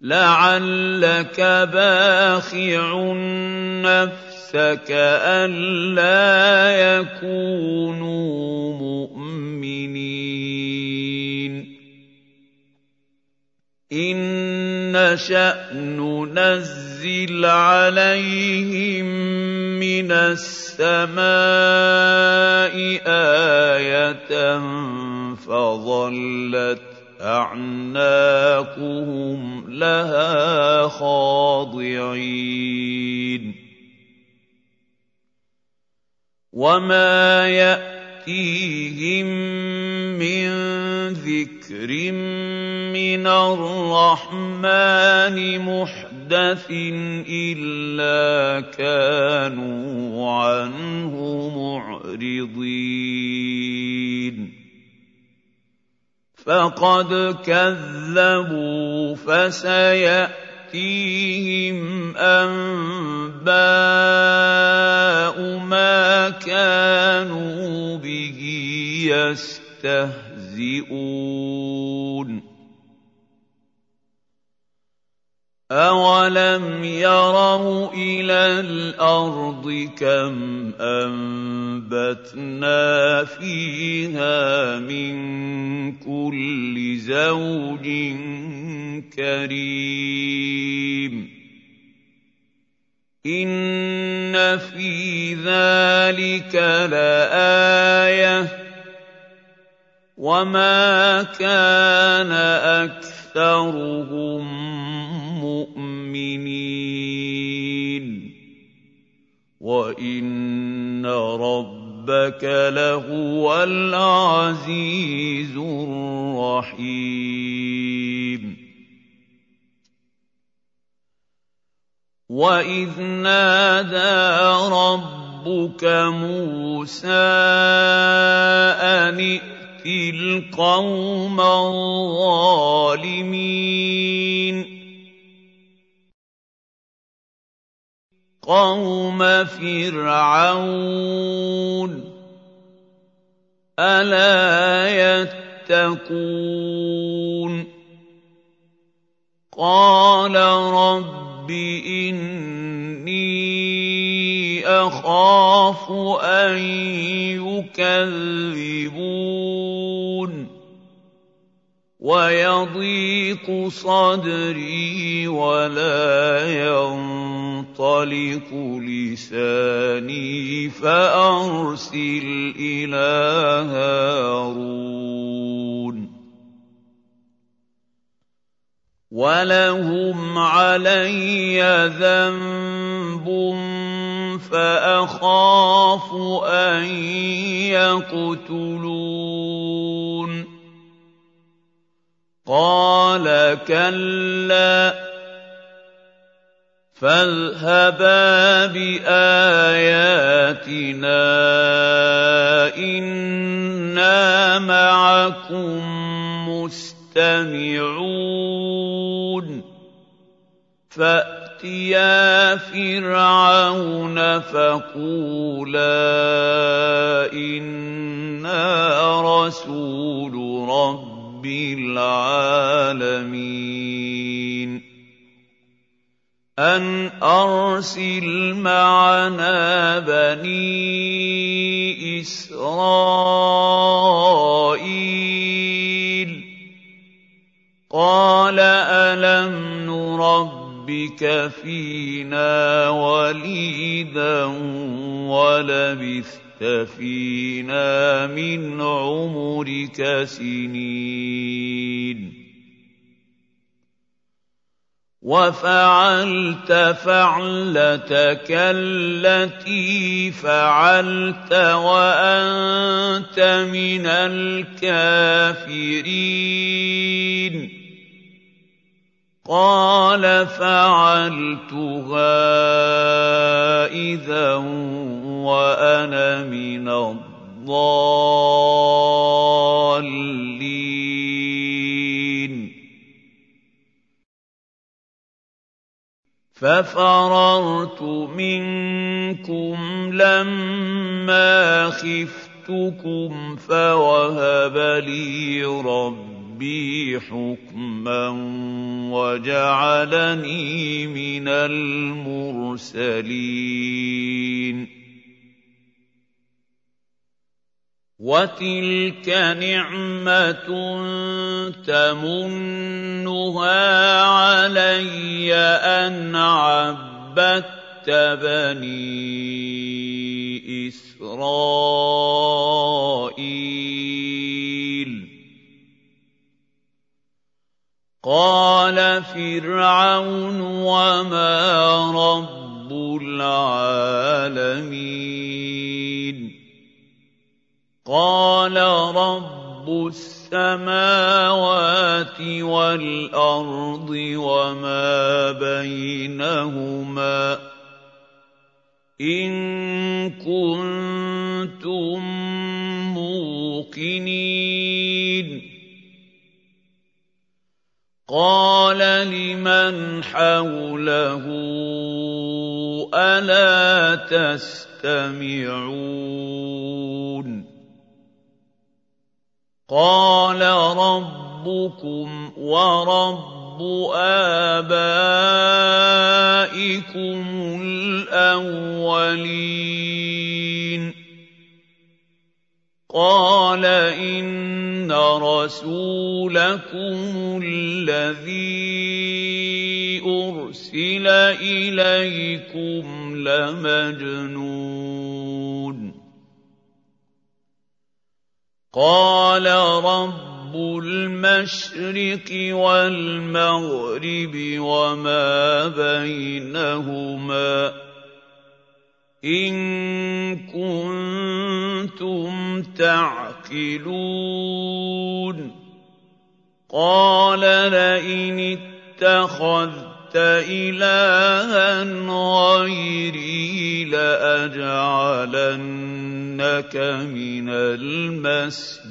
لعلك باخع نفسك الا يكونوا مؤمنين. ان نشا ننزل عليهم من السماء إيه فظلت أعناقهم لها خاضعين. وما يأتيهم من ذكر من الرحمن محدث إلا كانوا عنه معرضين. فقد كذبوا فسيأتيهم أنباء ما كانوا به يستهزئون. أَوَلَمْ يَرَوْا إِلَى الْأَرْضِ كَمْ أَنبَتْنَا فِيهَا مِن كُلِّ زَوْجٍ كَرِيمٍ إِنَّ فِي ذَلِكَ لَآيَةً وَمَا كَانَ أَكْثَرُهُم وان ربك لهو العزيز الرحيم واذ نادى ربك موسى ان ائت القوم الظالمين قوم فرعون ألا يتقون قال رب إني أخاف أن يكذبون ويضيق صدري ولا ينطلق لساني فأرسل إلى هارون. ولهم علي ذنب فأخاف أن يقتلون. قال كلا فاذهبا بآياتنا إنا معكم مستمعون. فأتيا فرعون فقولا إنا رسول رب العالمين. أن أرسل معنا بني إسرائيل. قال ألم نربك فينا وليدا ولبثت فينا من عمرك سنين؟ وفعلت فعلتك التي فعلت وأنت من الكافرين. قال فعلتها إذا وأنا من الضالين. ففررت منكم لما خفتكم فوهب لي ربي حكما وجعلني من المرسلين وتلك نعمه تمنها علي ان عبدت بني اسرائيل. قال فرعون وما رب العالمين. قال رب السماوات والأرض وما بينهما إن كنتم موقنين. قال لمن حوله ألا تستمعون؟ قال ربكم ورب آبائكم الأولين. قال إن رسولكم الذي أرسل إليكم لمجنون. قال رب المشرق والمغرب وما بينهما إن كنتم تعقلون قال لئن اتخذت إلها غيري لأجعلنك من المسجونين.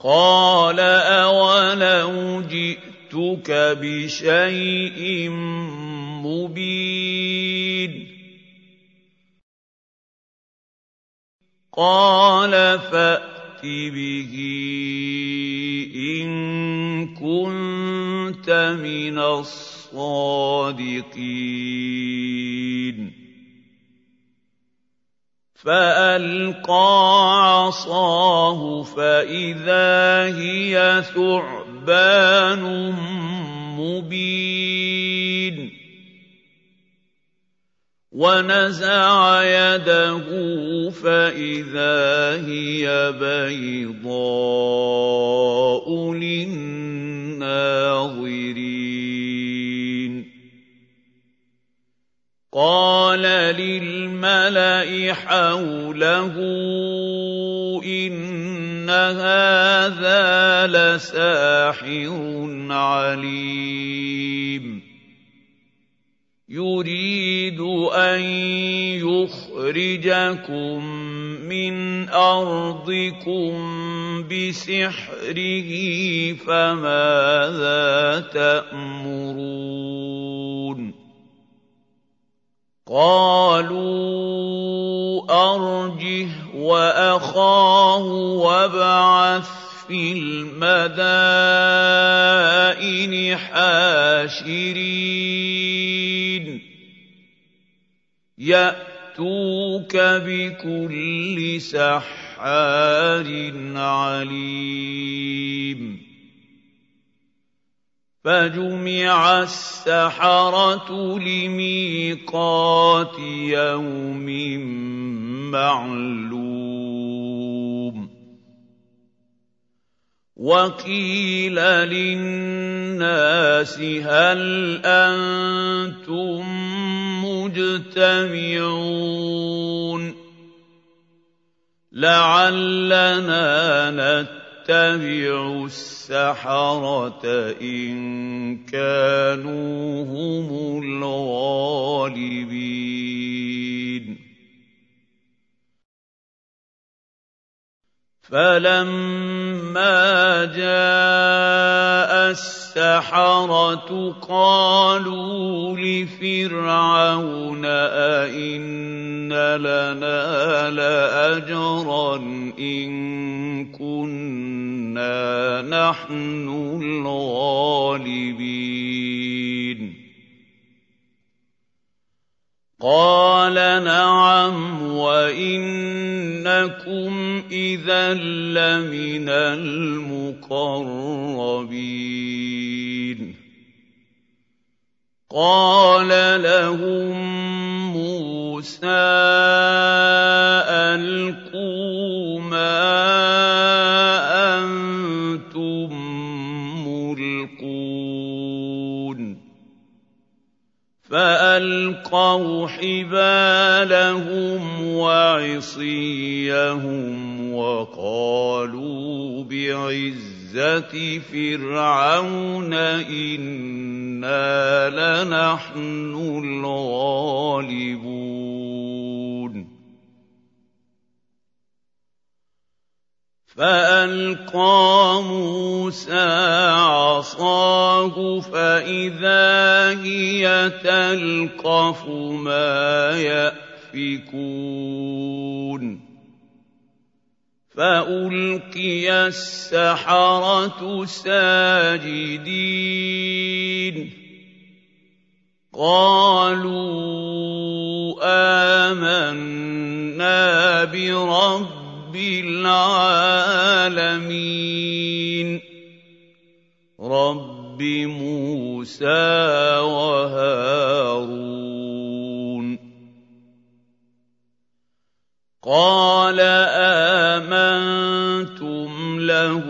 قال أولو جئتك بشيء مبين. قال فأ به إن كنت من الصادقين. فألقى عصاه فإذا هي ثعبان مبين. ونزع يده فإذا هي بيضاء للناظرين. قال للملأ حوله إن هذا لساحر عليم. يريد أن يخرجكم من أرضكم بسحره فماذا تأمرون؟ قالوا أرجه وأخاه وابعث في المدائن حاشرين. يأتوك بكل سحار عليم. فجمع السحرة لميقات يوم معلوم. وقيل للناس هل أنتم مجتمعون. لعلنا فاتبعوا السحرة إن كانوا هم الغالبين. فلما جاء السحرة قالوا لفرعون أئن لنا لأجرا إن كنا نحن الغالبين قال نعم وإنكم إذا لمن المقربين. قال لهم موسى فألقوا حبالهم وعصيهم وقالوا بعزة فرعون إنا لنحن فألقى موسى عصاه فإذا هي تلقف ما يأفكون. فألقي السحرة ساجدين. قالوا آمنا برب رب العالمين. رب موسى وهارون. قال آمنتم له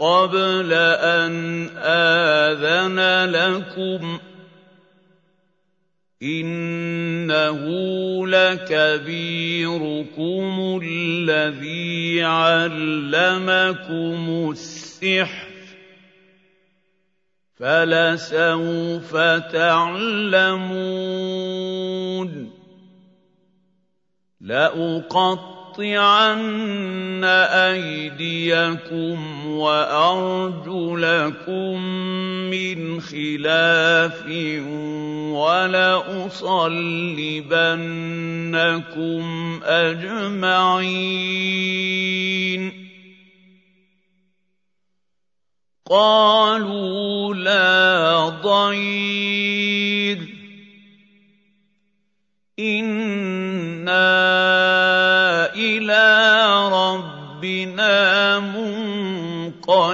قبل أن آذن لكم إنه لكبيركم الذي علمكم السحر فلسوف تعلمون لأقطع لَأُقَطِّعَنَّ أَيْدِيَكُمْ وَأَرْجُلَكُم مِّنْ خِلَافٍ وَلَأُصَلِّبَنَّكُمْ أَجْمَعِينَ. قَالُوا لَا ضَيْرَ. إِنَّا إِلَىٰ رَبِّنَا مُنقَلِبُونَ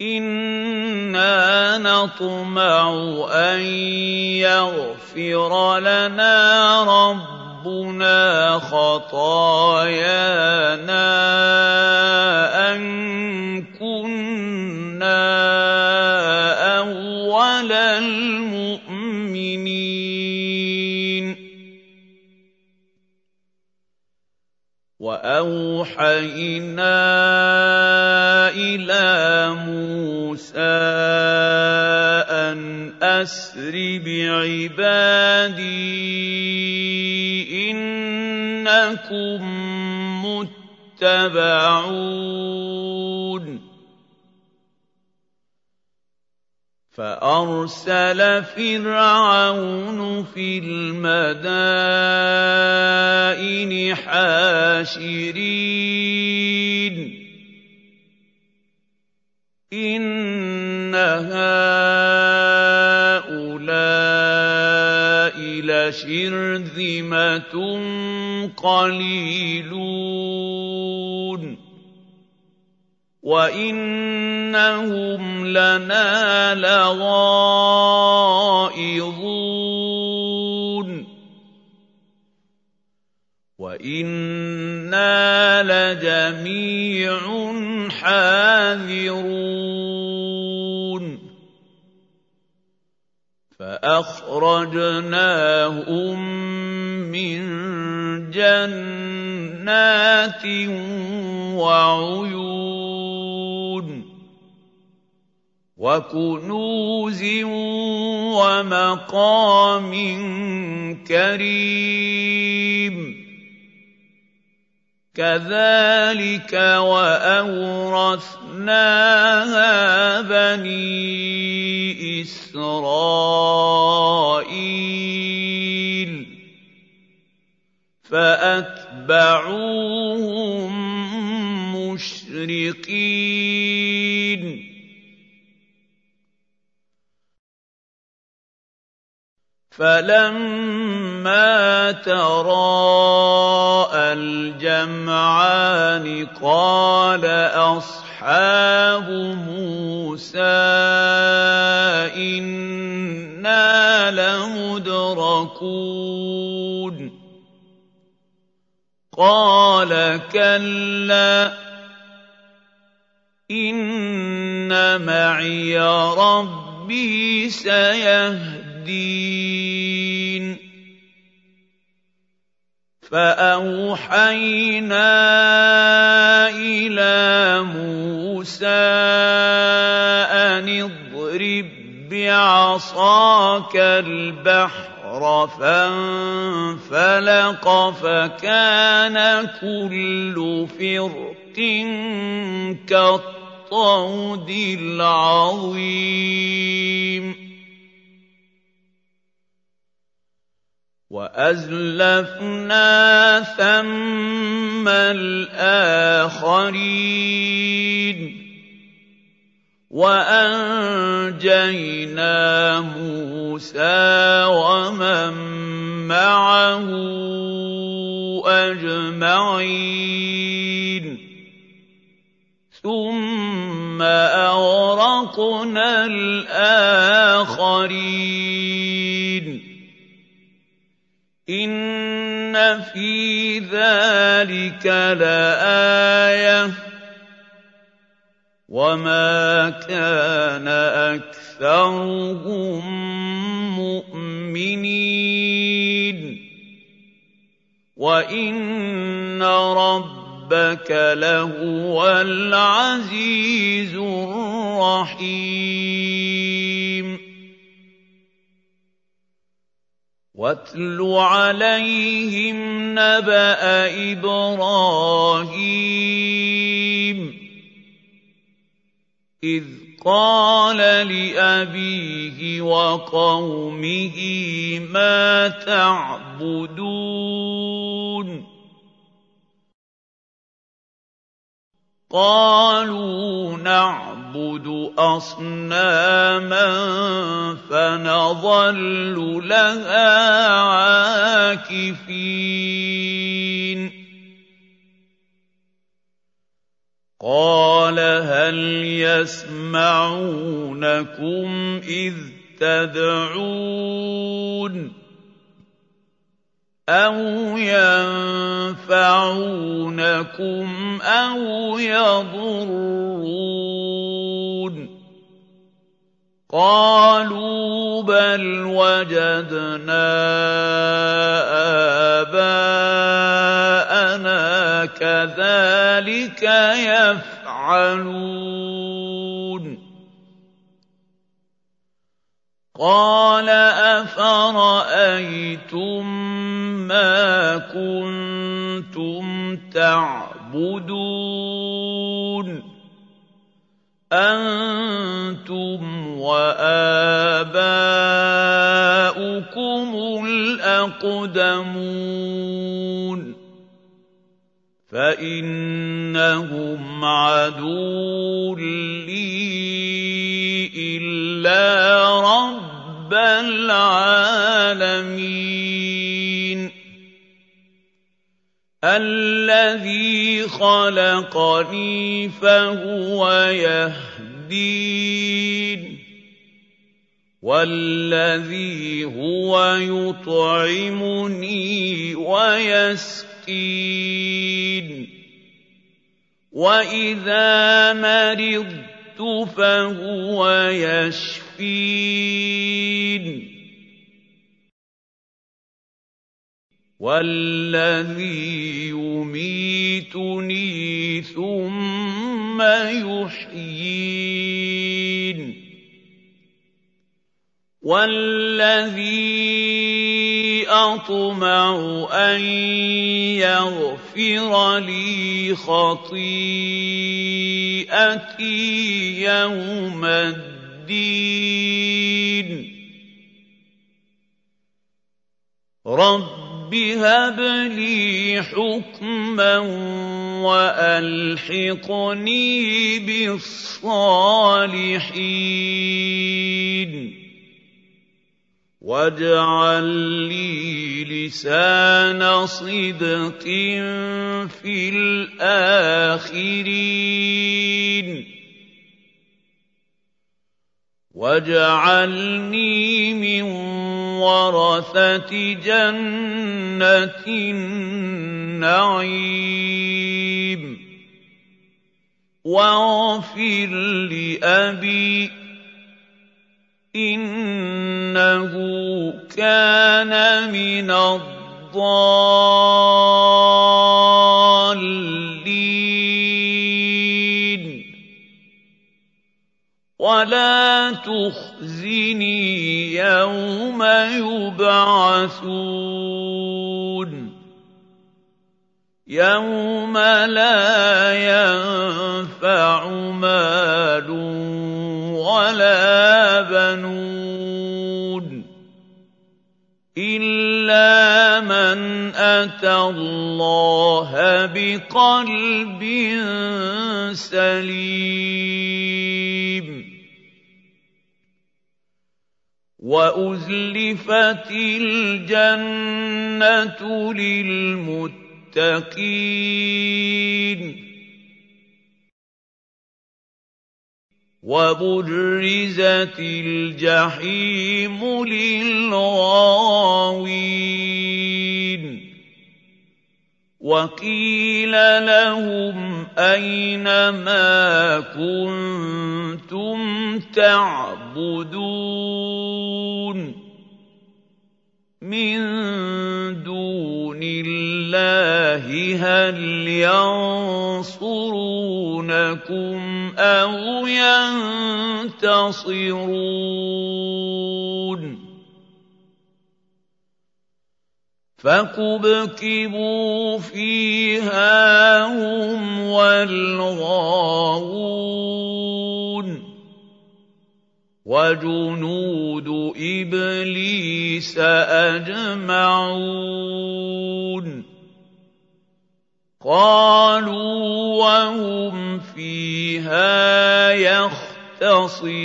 إِنَّا نَطْمَعُ أَن يَغْفِرَ لَنَا رَبُّنَا خَطَايَانَا أَن كُنَّا أَوَّلَ الْمُؤْمِنِينَ وَأَوْحَيْنَا إِلَىٰ مُوسَىٰ أَنْ أَسْرِ بِعِبَادِي إِنَّكُم مُّتَّبَعُونَ. فَأَرْسَلَ فِرْعَوْنُ فِي الْمَدَائِنِ حَاشِرِينَ. إِنَّ هَٰؤُلَاءِ لَشِرْذِمَةٌ قَلِيلُونَ. وَإِنَّهُمْ لَنَا لَغَائِظُونَ وَإِنَّا لَجَمِيعٌ حَاذِرُونَ فَأَخْرَجْنَاهُم مِّن جَنَّاتٍ وَعُيُونٍ وَكُنُوزٍ وَمَقَامٍ كَرِيمٍ كَذَٰلِكَ وَأَوْرَثْنَاهَا بَنِي إِسْرَائِيلَ فَأَتْبَعُوهُم مُّشْرِقِينَ فَلَمَّا تَرَاءَى الْجَمْعَانِ قَالَ أَصْحَابُ مُوسَىٰ إِنَّا لَمُدْرَكُونَ. قَالَ كَلَّا إِنَّ مَعِيَ رَبِّي سَيَهْدِينِ فَأَوْحَيْنَا إِلَىٰ مُوسَىٰ أَنِ اضْرِب بِّعَصَاكَ الْبَحْرَ فَانفَلَقَ فَكَانَ كُلُّ فِرْقٍ كَالطَّوْدِ الْعَظِيمِ. وَأَزْلَفْنَا ثَمَّ الْآخَرِينَ وَأَنجَيْنَا مُوسَىٰ وَمَن مَّعَهُ أَجْمَعِينَ ثُمَّ أَغْرَقْنَا الْآخَرِينَ فِي ذَٰلِكَ لَآيَةً ۖ وَمَا كَانَ أَكْثَرُهُم مُّؤْمِنِينَ وَإِنَّ رَبَّكَ لَهُوَ الْعَزِيزُ الرَّحِيمُ وَاتْلُ عَلَيْهِمْ نَبَأَ إِبْرَاهِيمَ. إِذْ قَالَ لِأَبِيهِ وَقَوْمِهِ مَا تَعْبُدُونَ. قَالُوا نَعْبُدُ أَصْنَامًا فَنَظَلُّ لَهَا عَاكِفِينَ. قَالَ هَلْ يَسْمَعُونَكُمْ إِذْ تَدْعُونَ؟ أَوْ يَنفَعُونَكُمْ أَوْ يَضُرُّونَ قَالُوا بَلْ وَجَدْنَا آبَاءَنَا كَذَٰلِكَ يَفْعَلُونَ قَالَ تَعْبُدُونَ أَنتُمْ وَآبَاؤُكُمُ الْأَقْدَمُونَ فَإِنَّهُمْ عَدُوٌّ الَّذِي خَلَقَنِي فَهُوَ يَهْدِينِ. وَالَّذِي هُوَ يُطْعِمُنِي وَيَسْقِينِ. وَإِذَا مَرِضْتُ فَهُوَ يَشْفِينِ. والذي يميتني ثم يحيين. والذي أطمع أن يغفر لي خطيئتي يوم الدين. رب هب لي حكما وألحقني بالصالحين. واجعل لي لسان صدق في الآخرين. واجعلني من ورثة جنة النعيم. واغفر لأبي إِنَّهُ كَانَ مِنَ الضَّالِّينَ. وَلَا تُخْزِنِي يَوْمَ يُبْعَثُونَ. يَوْمَ لَا يَنفَعُ مَالٌ وَلَا بَنُونَ إِلَّا مَنْ أَتَى اللَّهَ بِقَلْبٍ سَلِيمٍ. وَأُزْلِفَتِ الْجَنَّةُ لِلْمُتَّقِينَ. وَبُرِّزَتِ الْجَحِيمُ لِلْغَاوِينَ. وَقِيلَ لَهُمْ أَيْنَ مَا كُنتُمْ تَعْبُدُونَ مِن دُونِ اللَّهِ هَلْ يَنصُرُونَكُمْ أَوْ يَنتَصِرُونَ فَكُبْكِبُوا فِيهَا هُمْ وَالْغَاوُونَ وَجُنُودُ إِبْلِيسَ أَجْمَعُونَ قَالُوا وَهُمْ فِيهَا يَخْتَصِمُونَ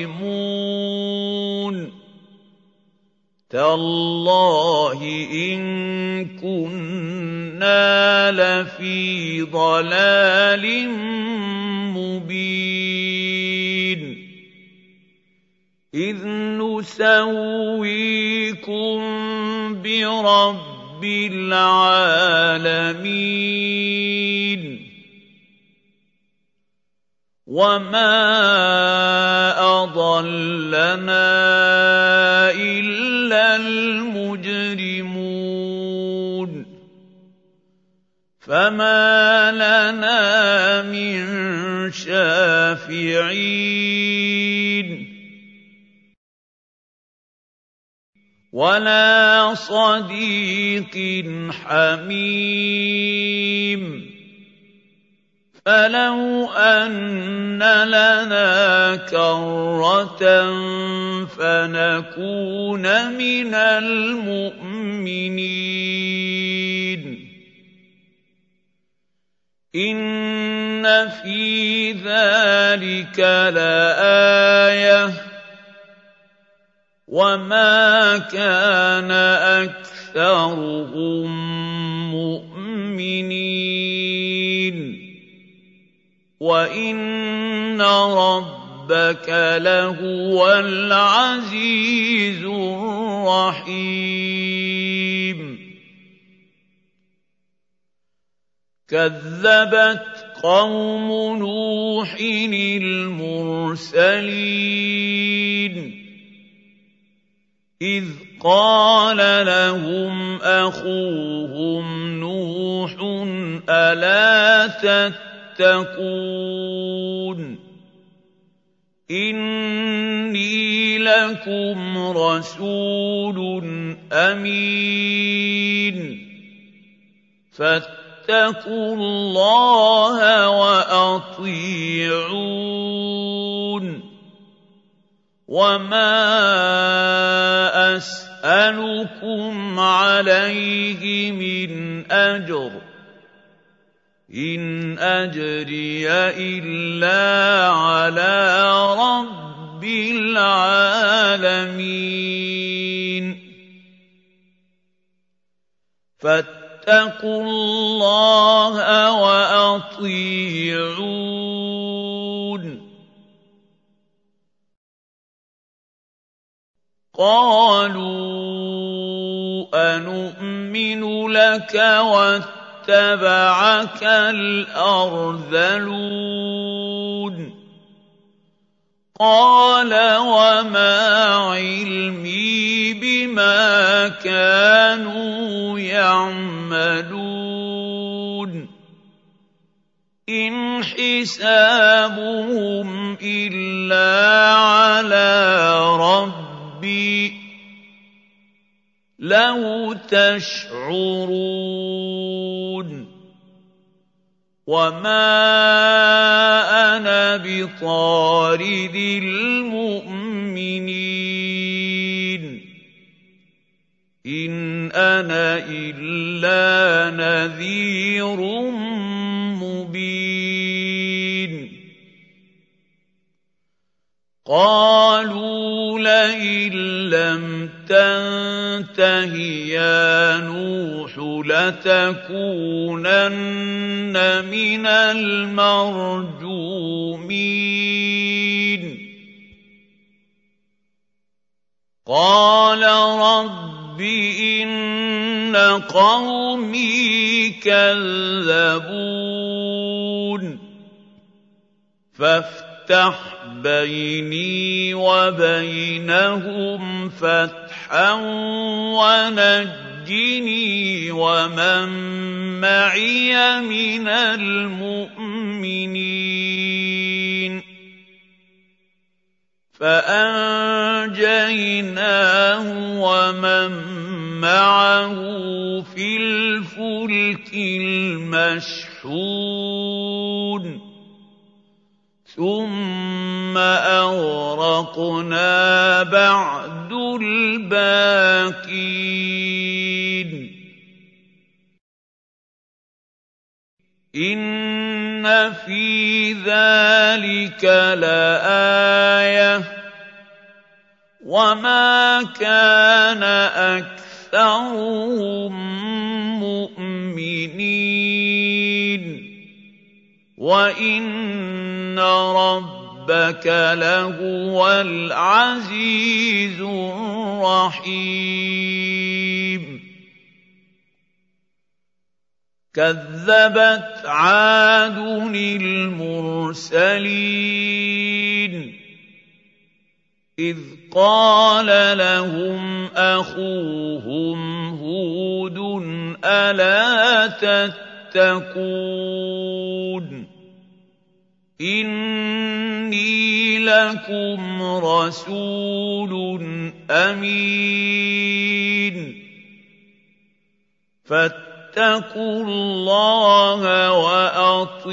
تَاللَّهِ إِن كُنَّا لَفِي ضَلَالٍ مُّبِينٍ. إِذْ نُسَوِّيكُم بِرَبِّ الْعَالَمِينَ. وَمَا أَضَلَّنَا إِلَّا الْمُجْرِمُونَ. فَمَا لَنَا مِن شَافِعِينَ. وَلَا صَدِيقٍ حَمِيمٍ. فَلَوْ أَنَّ لَنَا كَرَّةً فَنَكُونَ مِنَ الْمُؤْمِنِينَ. إِنَّ فِي ذَٰلِكَ لَآيَةً ۖ. وَمَا كَانَ أَكْثَرُهُم وَإِنَّ رَبَّكَ لَهُوَ الْعَزِيزُ الرَّحِيمُ كَذَّبَتْ قَوْمُ نُوحٍ الْمُرْسَلِينَ إِذْ قال لهم اخوهم نوح الا تتقون إني لكم رسول أمين. فاتقوا الله وأطيعون. وما أسألكم عليه من أجر. ان اجري الا على رب العالمين فاتقوا الله واطيعون قالوا انومن لك واتقوا اتبعك الأرذلون. قال وما علمي بما كانوا يعملون. إن حسابهم إلا على ربي. لو تشعرون وما أنا بطارد المؤمنين ان أنا الا نذير قالوا لئن لم تنته يا نوح لتكونن من المرجومين. قال رب إن قومي كذبون. فافتح بيني وبينهم فتحا ونجني ومن معي من المؤمنين فانجيناه ومن معه في الفلك المشحون ثم اغرقنا بعد الباقين ان في ذلك لايه وما كان اكثرهم مؤمنين وان ربك لهو العزيز الرحيم كذبت عاد المرسلين اذ قال لهم اخوهم هود الا تتقون اني لكم رسول امين فاتقوا الله واطيعون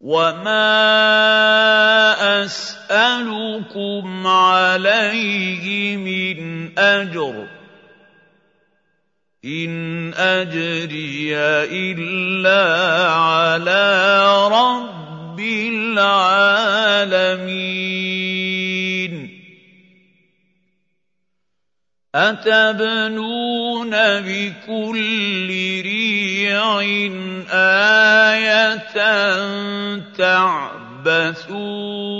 وما اسالكم عليه من اجر ان اجري الا على رب العالمين اتبنون بكل ريع إيه تعبثون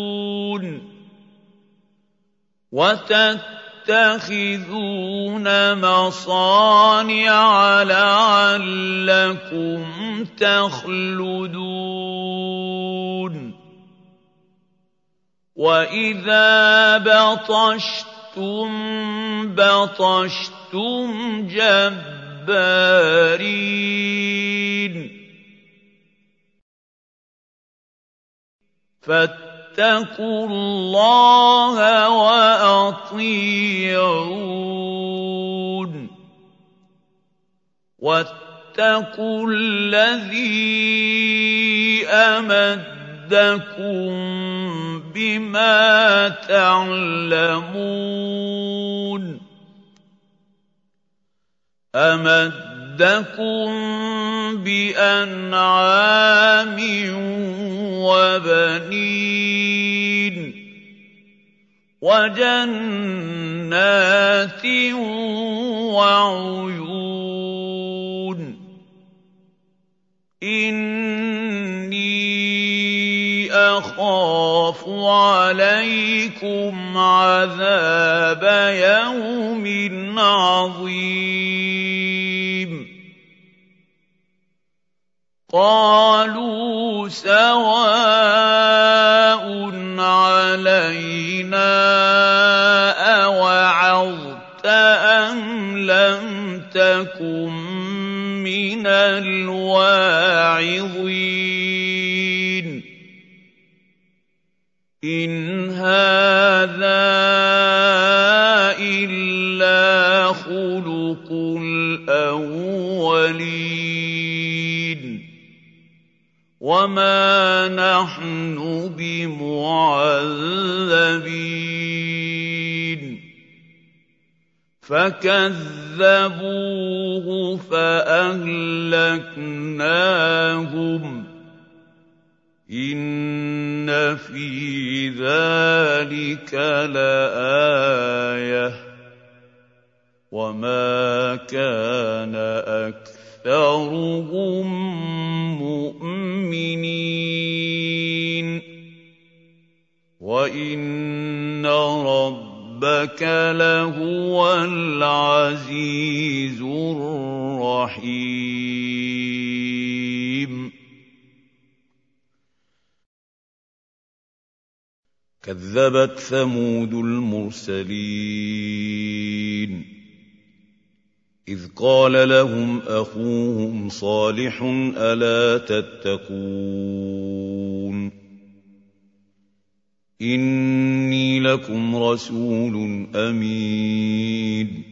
وتتخذون مصانع لعلكم تخلدون. وَإِذَا بَطَشْتُم بَطَشْتُمْ جَبَّارِينَ. فَاتَّقُوا اللَّهَ وَأَطِيعُونِ. وَاتَّقُوا الَّذِي أَمَدَّكُم بِمَا تَعْلَمُونَ. أَمَدَّكُم بِأَنْعَامٍ وَبَنِينَ وَجَنَّاتٍ وَعُيُونٍ أَخَافُ عَلَيْكُمْ عَذَابَ يَوْمٍ عَظِيمٍ. قَالُوا سَوَاءٌ عَلَيْنَا أَوَعَظْتَ أَمْ لَمْ تَكُن مِّنَ الْوَاعِظِينَ. وَمَا نَحْنُ بِمُعَذَّبِينَ فَكَذَّبُوهُ فَأَهْلَكْنَاهُمْ ۗ إِنَّ فِي ذَٰلِكَ لَآيَةً ۖ وَمَا كَانَ أَكْثَرُهُم مُّؤْمِنِينَ وَإِنَّ رَبَّكَ لَهُوَ الْعَزِيزُ الرَّحِيمُ. كَذَّبَتْ ثَمُودُ الْمُرْسَلِينَ. إِذْ قَالَ لَهُمْ أَخُوهُمْ صَالِحٌ أَلَا تَتَّقُونَ إِنِّي لَكُمْ رَسُولٌ أَمِينٌ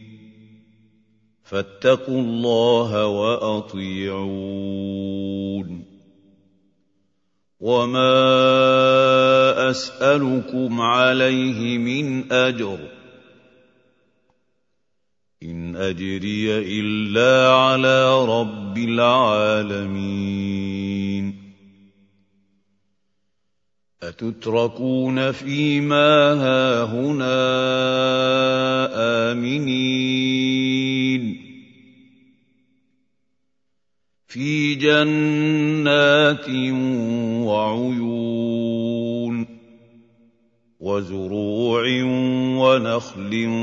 فَاتَّقُوا اللَّهَ وَأَطِيعُونِ وَمَا أَسْأَلُكُمْ عَلَيْهِ مِنْ أَجْرٍ ۖ إِنْ أَجْرِيَ إِلَّا عَلَىٰ رَبِّ الْعَالَمِينَ أَتُتْرَكُونَ فِي مَا هَاهُنَا آمِنِينَ فِي جَنَّاتٍ وَعُيُونٍ وَزُرُوعٍ وَنَخْلٍ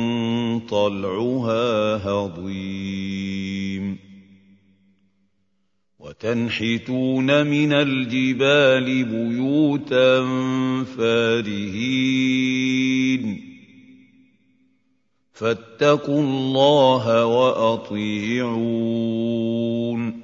طَلْعُهَا هَضِيمٌ. وَتَنْحِتُونَ مِنَ الْجِبَالِ بُيُوتًا فَارِهِينَ. فَاتَّقُوا اللَّهَ وَأَطِيعُونِ.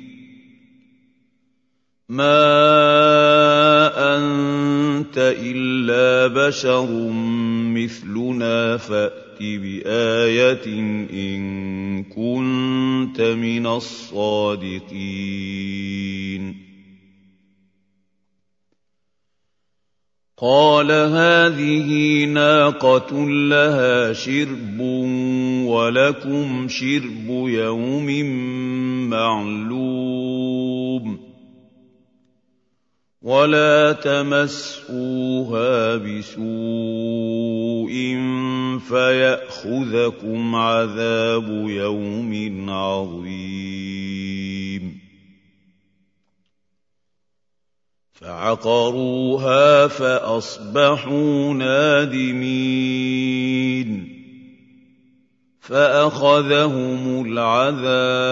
مَا أَنتَ إِلَّا بَشَرٌ مِّثْلُنَا فَأْتِ بِآيَةٍ إِن كُنتَ مِنَ الصَّادِقِينَ قَالَ هَٰذِهِ نَاقَةٌ لَّهَا شِرْبٌ وَلَكُمْ شِرْبُ يَوْمٍ مَّعْلُومٍ ولا تمسوها بسوء فياخذكم عذاب يوم عظيم فعقروها فاصبحوا نادمين فاخذهم العذاب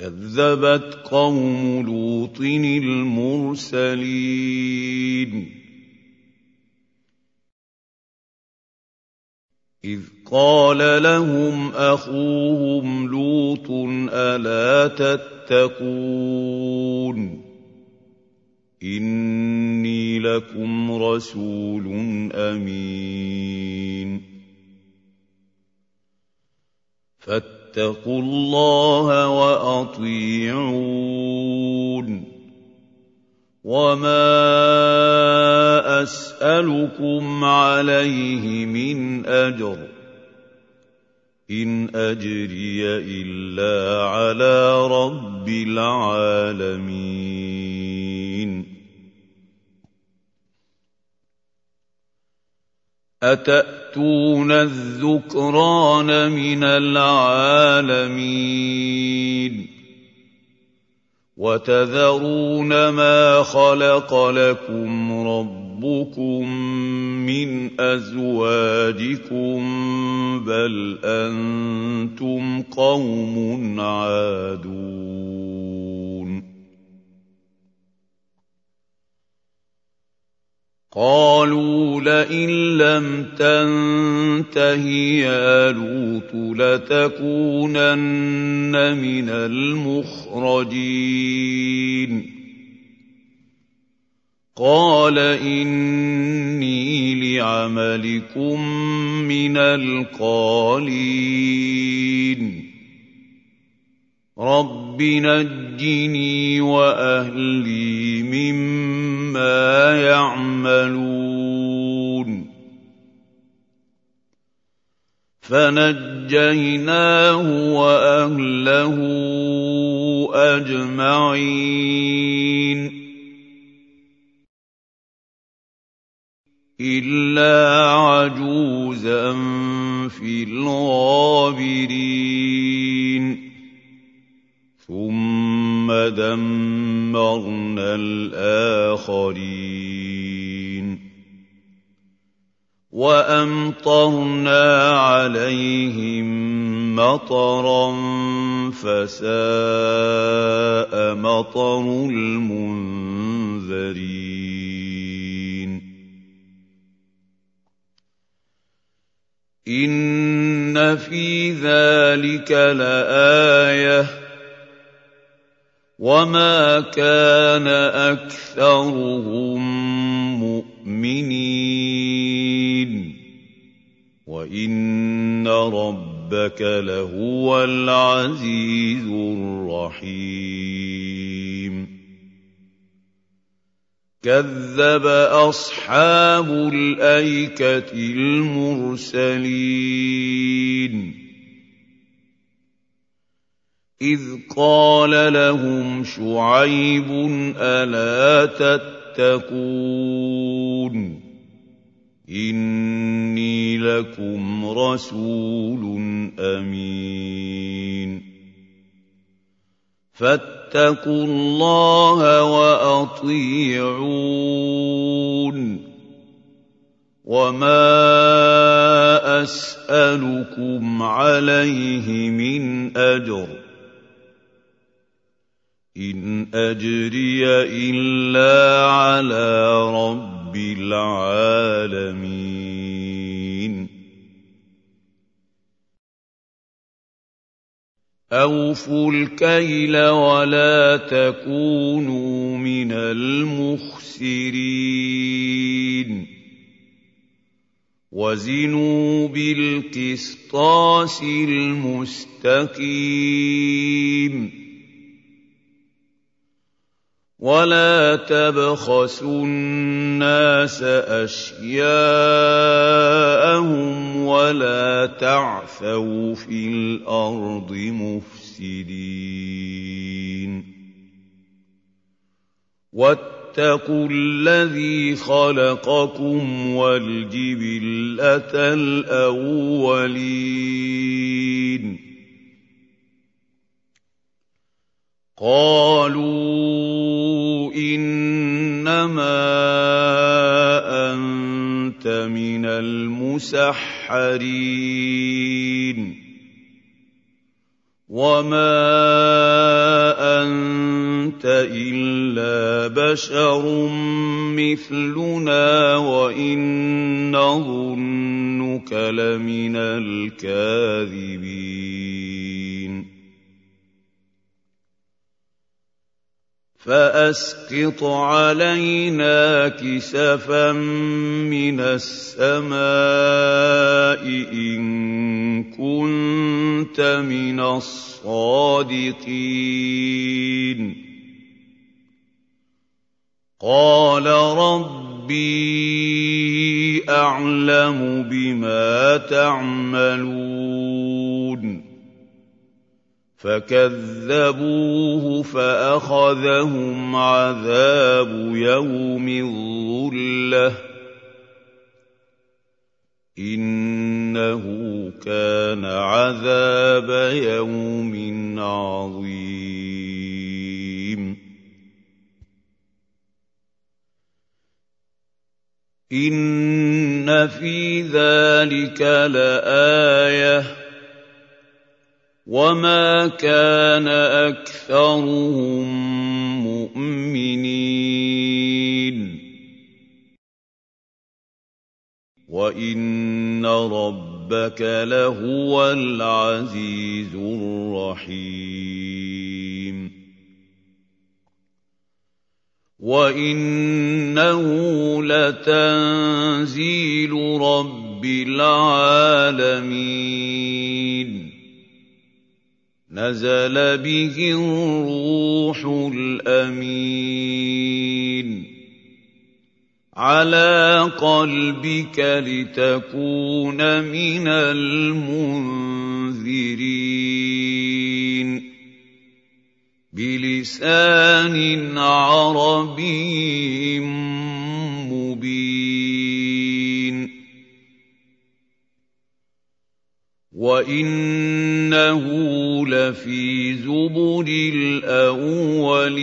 كَذَّبَتْ قَوْمُ لُوطٍ الْمُرْسَلِينَ. إِذْ قَالَ لَهُمْ أَخُوهُمْ لُوطٌ أَلَا تَتَّقُونَ؟ إِنِّي لَكُمْ رَسُولٌ أَمِينٌ. فَاتَّقُوا اللَّهَ وَأَطِيعُونِ. وَمَا أَسْأَلُكُمْ عَلَيْهِ مِنْ أَجْرٍ ۖ. إِنْ أَجْرِيَ إِلَّا عَلَىٰ رَبِّ الْعَالَمِينَ. أَتَأْتُونَ الذُّكْرَانَ مِنَ الْعَالَمِينَ وَتَذَرُونَ مَا خَلَقَ لَكُمْ رَبُّكُم مِّنْ أَزْوَاجِكُم ۚ بَلْ أَنتُمْ قَوْمٌ عَادُونَ قَالُوا لَئِن لَّمْ تَنتَهِ يَا لُوطُ لَتَكُونَنَّ مِنَ الْمُخْرَجِينَ. قَالَ إِنِّي لِعَمَلِكُم مِّنَ الْقَالِينَ. رَبِّ نَجِّنِي وَأَهْلِي مِمَّا يَعْمَلُونَ فَنَجَّيْنَاهُ وَأَهْلَهُ أَجْمَعِينَ إِلَّا عَجُوزًا فِي الْغَابِرِينَ ثُمَّ دَمَّرْنَا الْآخَرِينَ. وَأَمْطَرْنَا عَلَيْهِم مَّطَرًا ۖ فَسَاءَ مَطَرُ الْمُنذَرِينَ. إِنَّ فِي ذَٰلِكَ لَآيَةً ۖ وَمَا كَانَ أَكْثَرُهُم مُّؤْمِنِينَ وَإِنَّ رَبَّكَ لَهُوَ الْعَزِيزُ الرَّحِيمُ كَذَّبَ أَصْحَابُ الْأَيْكَةِ الْمُرْسَلِينَ إِذْ قَالَ لَهُمْ شُعَيْبٌ أَلَا تَتَّقُونَ إِنِّي لَكُمْ رَسُولٌ أَمِينٌ فَاتَّقُوا اللَّهَ وَأَطِيعُونِ وَمَا أَسْأَلُكُمْ عَلَيْهِ مِنْ أَجْرٍ ۖ إِنْ أَجْرِيَ إِلَّا عَلَىٰ رَبِّ الْعَالَمِينَ أَوْفُوا الْكَيْلَ وَلَا تَكُونُوا مِنَ الْمُخْسِرِينَ مِنَ الْمُخْسِرِينَ. إِنَّ ولا تبخسوا الناس اشياءهم ولا تعثوا في الأرض مفسدين واتقوا الذي خلقكم والجبله الاولين قالوا إنما أنت من المسحرين وما أنت إلا بشر مثلنا وإن نظنك لمن الكاذبين فأسقط علينا كسفا من السماء إن كنت من الصادقين. قال ربي أعلم بما تعملون. فكذبوه فأخذهم عذاب يوم الظلة. إنه كان عذاب يوم عظيم. إن في ذلك لآية وما كان اكثرهم مؤمنين وان ربك لهو العزيز الرحيم وانه لتنزيل رب العالمين نزل به الروح الأمين. على قلبك لتكون من المنذرين. بلسان عربي مبين. وانه لفي زبر الاولين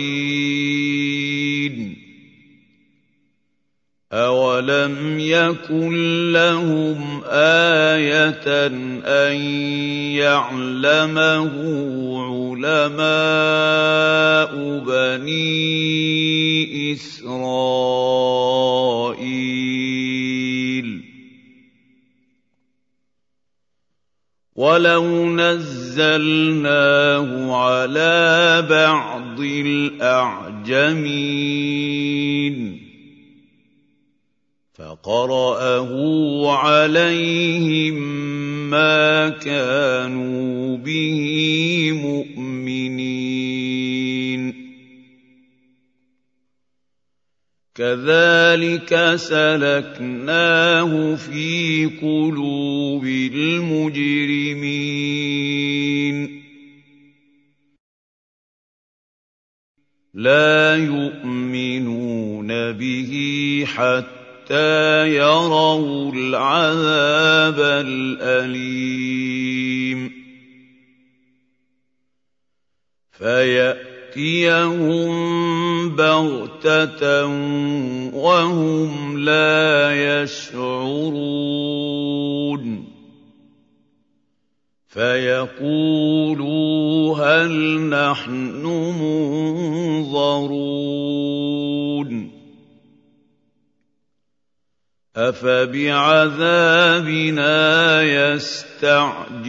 اولم يكن لهم إيه ان يعلمه علماء بني اسرائيل ولو نزلناه على بعض الاعجمين فقراه عليهم ما كانوا به مؤمنين كذلك سلكناه في قلوب المجرمين. لا يؤمنون به حتى يروا العذاب الأليم. فيأتي ياتيهم بغته وهم لا يشعرون فيقولوا هل نحن منظرون افبعذابنا يستعجلون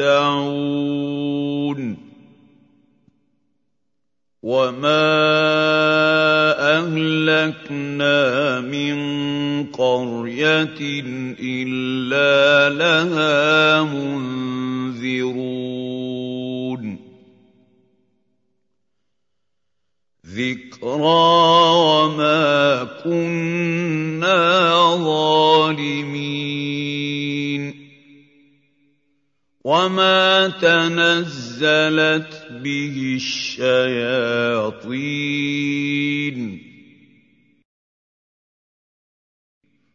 يمتعون وما اهلكنا من قريه الا لها منذرون ذكرى وما كنا ظالمين وما تنزلت به الشياطين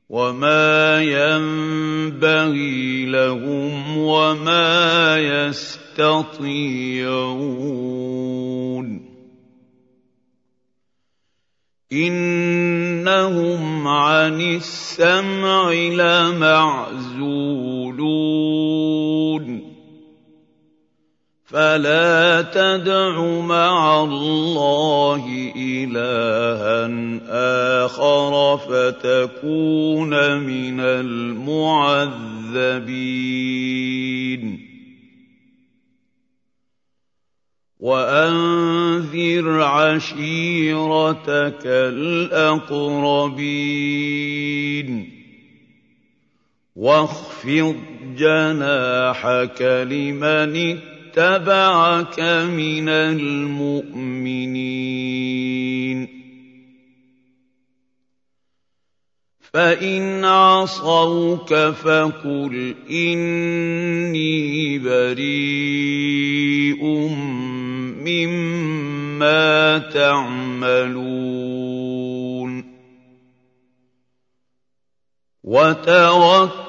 وما ينبغي لهم وما يستطيعون انهم عن السمع لمعزولون فلا تدع مع الله إلها آخر فتكون من المعذبين. وأنذر عشيرتك الأقربين. واخفض جناحك لمن اتبعك من المؤمنين. فإن عصوك فقل إني بريء مما تعملون. وتوكل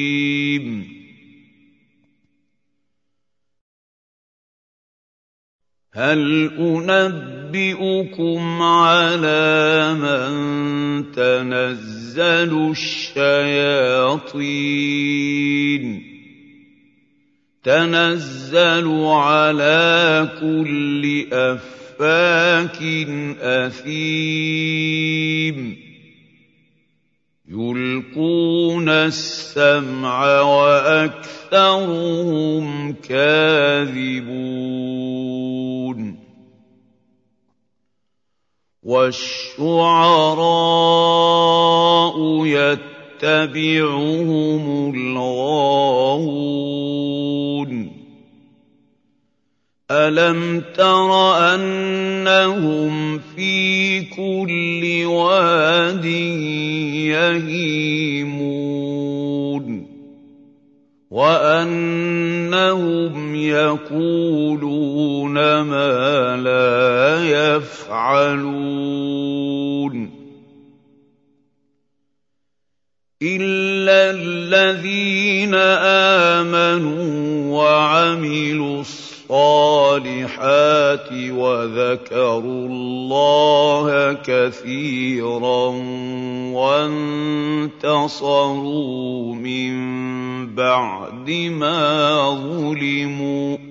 هل أنبئكم على من تنزل الشياطين؟ تنزل على كل أفاك أثيم. يلقون السمع وأكثرهم كاذبون. والشعراء يتبعهم الغاوون ألم تر أنهم في كل واد يهيمون وأنهم يقولون ما لا يفعلون. إلا الذين آمنوا وعملوا الصالحات وذكروا الله كثيرا وانتصروا من بعد ما ظلموا.